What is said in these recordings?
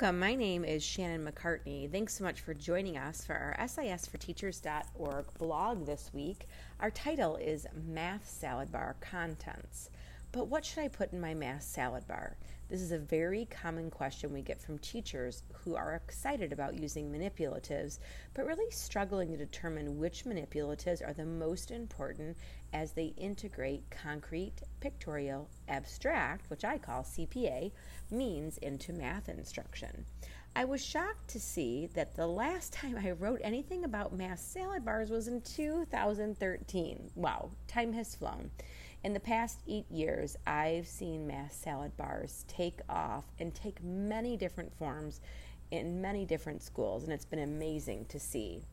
Welcome. My name is Shannon McCartney. Thanks so much for joining us for our SISforteachers.org blog this week. Our title is Math Salad Bar Contents. But what should I put in my math salad bar? This is a very common question we get from teachers who are excited about using manipulatives, but really struggling to determine which manipulatives are the most important as they integrate concrete, pictorial, abstract, which I call CPA, means into math instruction. I was shocked to see that the last time I wrote anything about math salad bars was in 2013. Wow, time has flown. In the past eight years, I've seen mass salad bars take off and take many different forms in many different schools, and it's been amazing to see.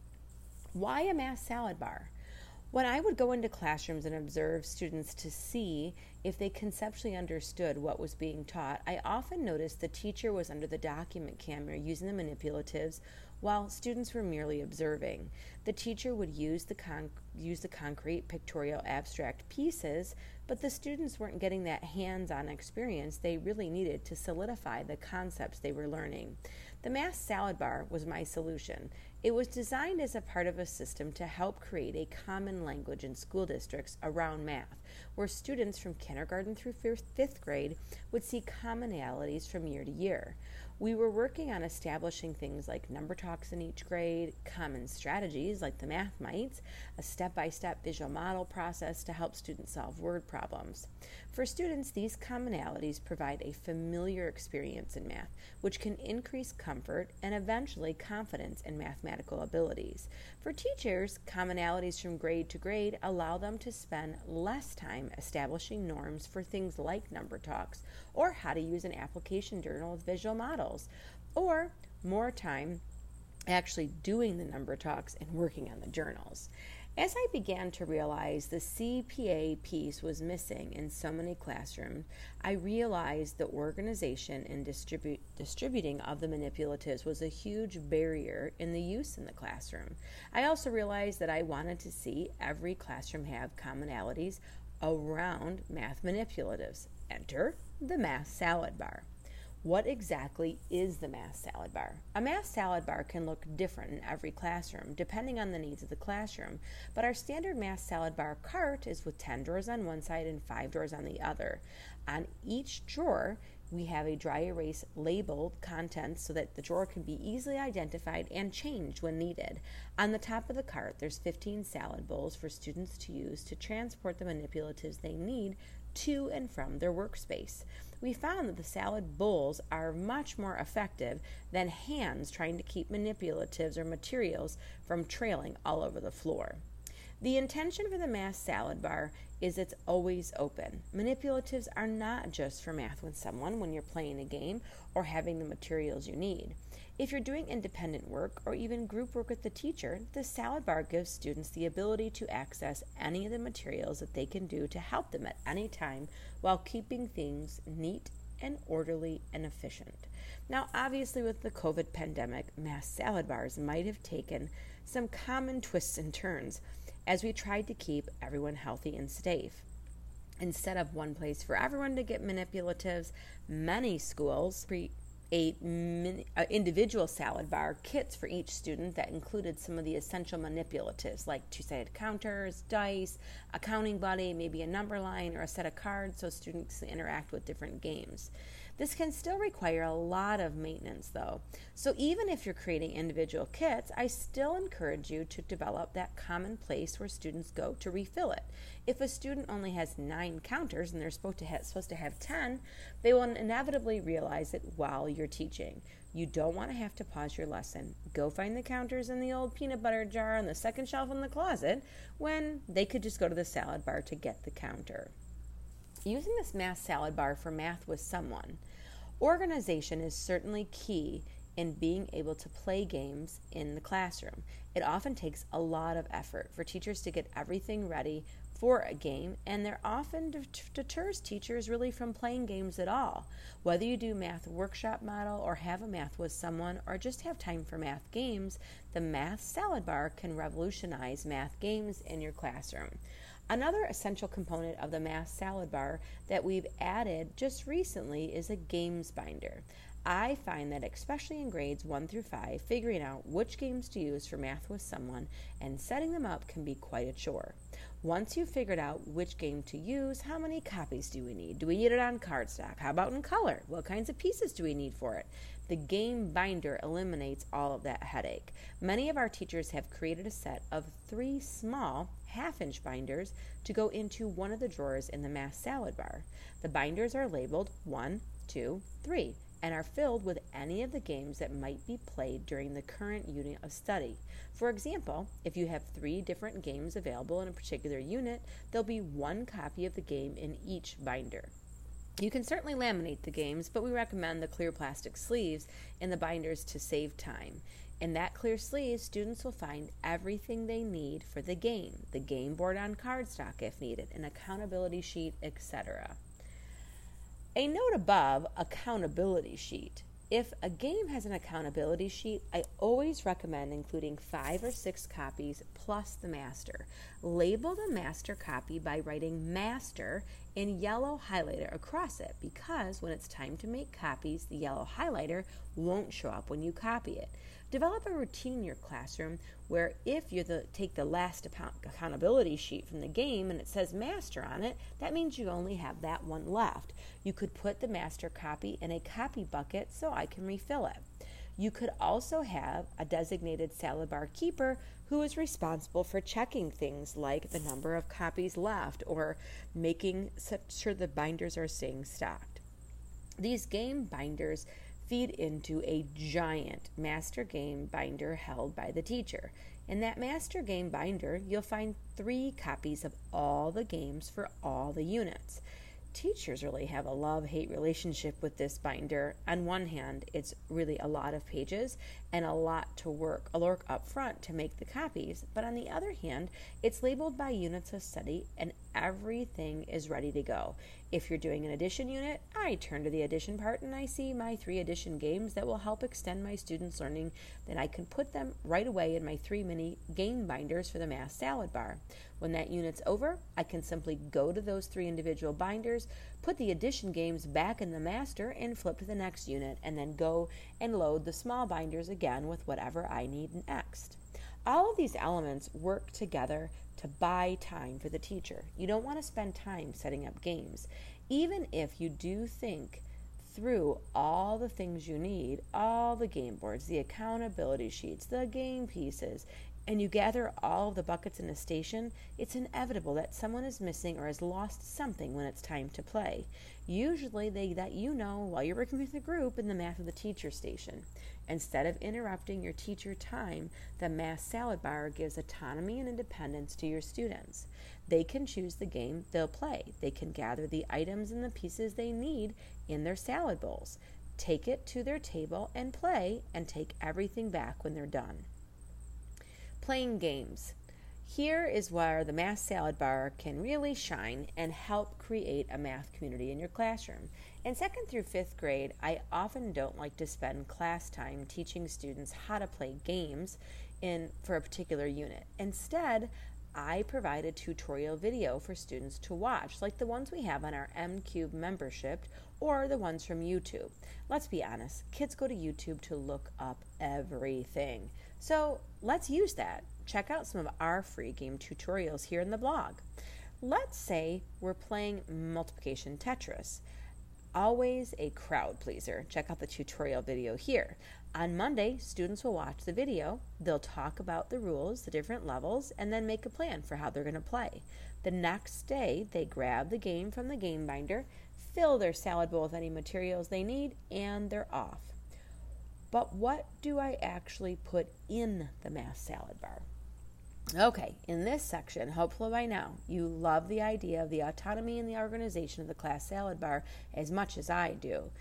Why a math salad bar? When I would go into classrooms and observe students to see if they conceptually understood what was being taught, I often noticed the teacher was under the document camera using the manipulatives while students were merely observing. The teacher would use the, con- use the concrete, pictorial, abstract pieces, but the students weren't getting that hands on experience they really needed to solidify the concepts they were learning. The Math Salad Bar was my solution. It was designed as a part of a system to help create a common language in school districts around math, where students from kindergarten through fifth grade would see commonalities from year to year. We were working on establishing things like number talks in each grade, common strategies like the math mites, a step by step visual model process to help students solve word problems. For students, these commonalities provide a familiar experience in math, which can increase comfort and eventually confidence in mathematical abilities. For teachers, commonalities from grade to grade allow them to spend less time establishing norms for things like number talks or how to use an application journal with visual models, or more time actually doing the number talks and working on the journals. As I began to realize the CPA piece was missing in so many classrooms, I realized the organization and distribu- distributing of the manipulatives was a huge barrier in the use in the classroom. I also realized that I wanted to see every classroom have commonalities around math manipulatives. Enter the math salad bar. What exactly is the math salad bar? A math salad bar can look different in every classroom depending on the needs of the classroom, but our standard math salad bar cart is with 10 drawers on one side and 5 drawers on the other. On each drawer, we have a dry erase labeled contents so that the drawer can be easily identified and changed when needed. On the top of the cart, there's 15 salad bowls for students to use to transport the manipulatives they need to and from their workspace. We found that the salad bowls are much more effective than hands trying to keep manipulatives or materials from trailing all over the floor. The intention for the math salad bar is it's always open. Manipulatives are not just for math with someone when you're playing a game or having the materials you need. If you're doing independent work or even group work with the teacher, the salad bar gives students the ability to access any of the materials that they can do to help them at any time while keeping things neat and orderly and efficient. Now, obviously, with the COVID pandemic, math salad bars might have taken some common twists and turns as we tried to keep everyone healthy and safe. Instead of one place for everyone to get manipulatives, many schools create mini, uh, individual salad bar kits for each student that included some of the essential manipulatives like two sided counters, dice, a counting buddy, maybe a number line, or a set of cards so students can interact with different games. This can still require a lot of maintenance though. So even if you're creating individual kits, I still encourage you to develop that common place where students go to refill it. If a student only has nine counters and they're supposed to, have, supposed to have 10, they will inevitably realize it while you're teaching. You don't want to have to pause your lesson. Go find the counters in the old peanut butter jar on the second shelf in the closet when they could just go to the salad bar to get the counter using this math salad bar for math with someone. Organization is certainly key in being able to play games in the classroom. It often takes a lot of effort for teachers to get everything ready for a game, and there often deters teachers really from playing games at all. Whether you do math workshop model or have a math with someone or just have time for math games, the Math Salad Bar can revolutionize math games in your classroom. Another essential component of the Math Salad Bar that we've added just recently is a games binder. I find that, especially in grades 1 through 5, figuring out which games to use for math with someone and setting them up can be quite a chore. Once you've figured out which game to use, how many copies do we need? Do we need it on cardstock? How about in color? What kinds of pieces do we need for it? The game binder eliminates all of that headache. Many of our teachers have created a set of three small half inch binders to go into one of the drawers in the math salad bar. The binders are labeled 1, 2, 3 and are filled with any of the games that might be played during the current unit of study. For example, if you have three different games available in a particular unit, there'll be one copy of the game in each binder. You can certainly laminate the games, but we recommend the clear plastic sleeves in the binders to save time. In that clear sleeve, students will find everything they need for the game the game board on cardstock if needed, an accountability sheet, etc. A note above accountability sheet. If a game has an accountability sheet, I always recommend including five or six copies plus the master. Label the master copy by writing master in yellow highlighter across it because when it's time to make copies, the yellow highlighter won't show up when you copy it. Develop a routine in your classroom where if you take the last accountability sheet from the game and it says master on it, that means you only have that one left. You could put the master copy in a copy bucket so I can refill it. You could also have a designated salad bar keeper who is responsible for checking things like the number of copies left or making sure the binders are staying stocked. These game binders feed into a giant master game binder held by the teacher. In that master game binder, you'll find three copies of all the games for all the units. Teachers really have a love hate relationship with this binder. On one hand, it's really a lot of pages and a lot to work, a work up front to make the copies, but on the other hand, it's labeled by units of study and everything is ready to go. If you're doing an addition unit, I turn to the addition part and I see my three addition games that will help extend my students' learning. Then I can put them right away in my three mini game binders for the math salad bar. When that unit's over, I can simply go to those three individual binders, put the addition games back in the master, and flip to the next unit, and then go and load the small binders again with whatever I need next. All of these elements work together to buy time for the teacher. You don't want to spend time setting up games. Even if you do think through all the things you need, all the game boards, the accountability sheets, the game pieces, and you gather all of the buckets in a station, it's inevitable that someone is missing or has lost something when it's time to play. Usually they let you know while you're working with the group in the math of the teacher station. Instead of interrupting your teacher time, the math salad bar gives autonomy and independence to your students. They can choose the game they'll play. They can gather the items and the pieces they need in their salad bowls, take it to their table and play, and take everything back when they're done. Playing games. Here is where the Math Salad Bar can really shine and help create a math community in your classroom. In second through fifth grade, I often don't like to spend class time teaching students how to play games in for a particular unit. Instead, I provide a tutorial video for students to watch, like the ones we have on our MCube membership or the ones from YouTube. Let's be honest, kids go to YouTube to look up everything. So let's use that. Check out some of our free game tutorials here in the blog. Let's say we're playing multiplication Tetris. Always a crowd pleaser. Check out the tutorial video here. On Monday, students will watch the video. They'll talk about the rules, the different levels, and then make a plan for how they're going to play. The next day, they grab the game from the game binder, fill their salad bowl with any materials they need, and they're off. But what do I actually put in the math salad bar? Okay, in this section, hopefully by now, you love the idea of the autonomy and the organization of the class salad bar as much as I do.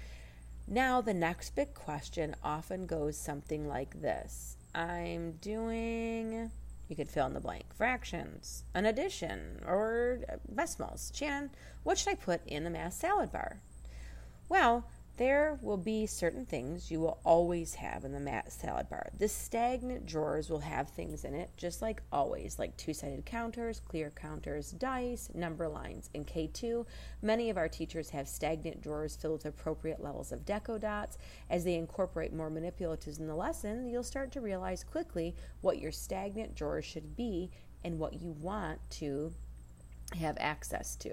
Now, the next big question often goes something like this I'm doing, you could fill in the blank, fractions, an addition, or decimals. Shannon, what should I put in the math salad bar? Well, There will be certain things you will always have in the math salad bar. The stagnant drawers will have things in it, just like always, like two sided counters, clear counters, dice, number lines. In K2, many of our teachers have stagnant drawers filled with appropriate levels of deco dots. As they incorporate more manipulatives in the lesson, you'll start to realize quickly what your stagnant drawers should be and what you want to have access to.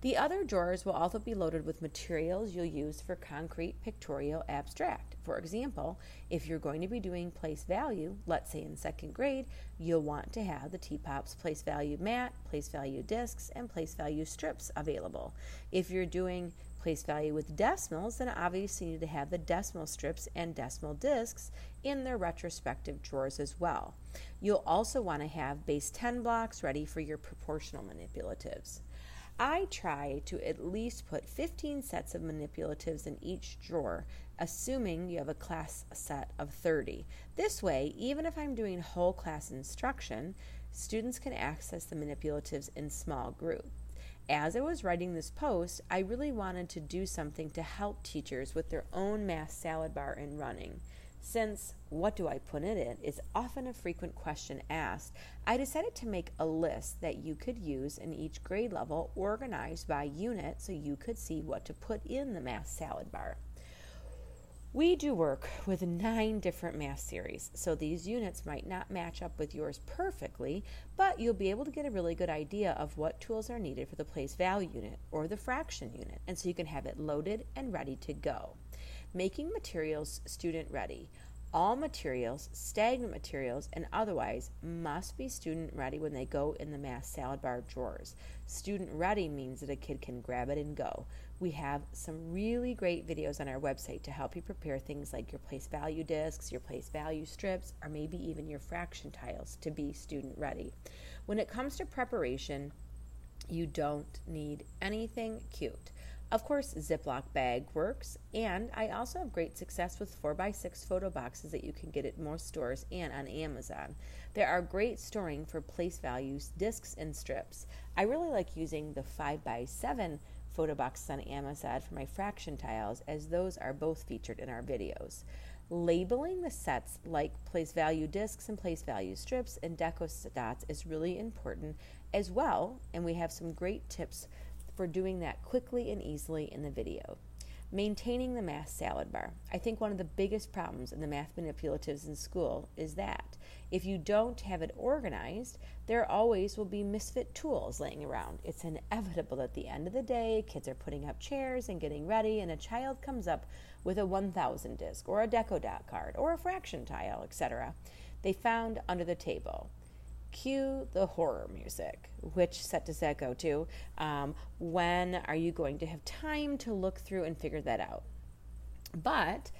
The other drawers will also be loaded with materials you'll use for concrete pictorial abstract. For example, if you're going to be doing place value, let's say in second grade, you'll want to have the T-Pops place value mat, place value discs, and place value strips available. If you're doing place value with decimals, then obviously you need to have the decimal strips and decimal discs in their retrospective drawers as well. You'll also want to have base 10 blocks ready for your proportional manipulatives. I try to at least put 15 sets of manipulatives in each drawer, assuming you have a class set of 30. This way, even if I'm doing whole class instruction, students can access the manipulatives in small groups. As I was writing this post, I really wanted to do something to help teachers with their own math salad bar and running. Since what do I put in it is often a frequent question asked, I decided to make a list that you could use in each grade level organized by unit so you could see what to put in the math salad bar. We do work with nine different math series, so these units might not match up with yours perfectly, but you'll be able to get a really good idea of what tools are needed for the place value unit or the fraction unit, and so you can have it loaded and ready to go. Making materials student ready. All materials, stagnant materials, and otherwise must be student ready when they go in the math salad bar drawers. Student ready means that a kid can grab it and go. We have some really great videos on our website to help you prepare things like your place value discs, your place value strips, or maybe even your fraction tiles to be student ready. When it comes to preparation, you don't need anything cute. Of course, Ziploc bag works, and I also have great success with 4x6 photo boxes that you can get at most stores and on Amazon. There are great storing for place values, discs, and strips. I really like using the 5x7 photo boxes on Amazon for my fraction tiles, as those are both featured in our videos. Labeling the sets like place value discs and place value strips and deco dots is really important as well, and we have some great tips for doing that quickly and easily in the video. Maintaining the math salad bar. I think one of the biggest problems in the math manipulatives in school is that if you don't have it organized, there always will be misfit tools laying around. It's inevitable at the end of the day, kids are putting up chairs and getting ready, and a child comes up with a 1000 disc or a deco dot card or a fraction tile, etc. They found under the table cue the horror music. Which set does that go to? Um, when are you going to have time to look through and figure that out? But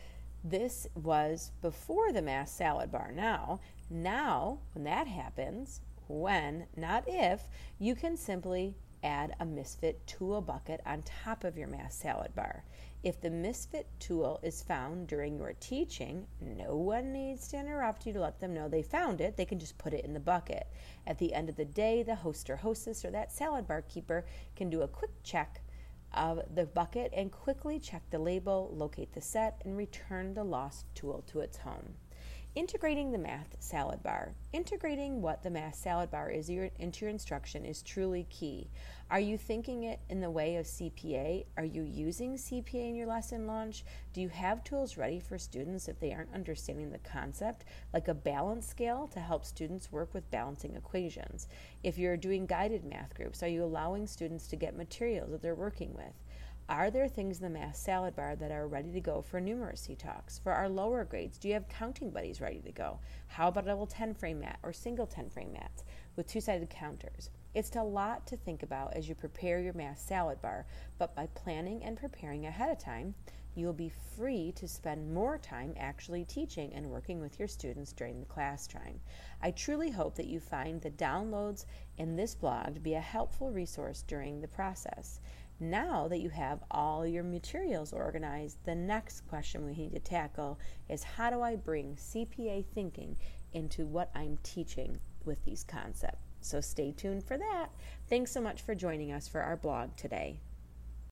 this was before the math salad bar. Now, now when that happens, when, not if, you can simply add a misfit to a bucket on top of your math salad bar. If the misfit tool is found during your teaching, no one needs to interrupt you to let them know they found it. They can just put it in the bucket. At the end of the day, the host or hostess or that salad bar keeper can do a quick check of the bucket and quickly check the label, locate the set, and return the lost tool to its home. Integrating the math salad bar. Integrating what the math salad bar is into your instruction is truly key. Are you thinking it in the way of CPA? Are you using CPA in your lesson launch? Do you have tools ready for students if they aren't understanding the concept, like a balance scale to help students work with balancing equations? If you're doing guided math groups, are you allowing students to get materials that they're working with? Are there things in the math salad bar that are ready to go for numeracy talks? For our lower grades, do you have counting buddies ready to go? How about a double 10 frame mat or single 10 frame mats with two sided counters? It's a lot to think about as you prepare your math salad bar, but by planning and preparing ahead of time, you will be free to spend more time actually teaching and working with your students during the class time. I truly hope that you find the downloads in this blog to be a helpful resource during the process. Now that you have all your materials organized, the next question we need to tackle is how do I bring CPA thinking into what I'm teaching with these concepts? So stay tuned for that. Thanks so much for joining us for our blog today.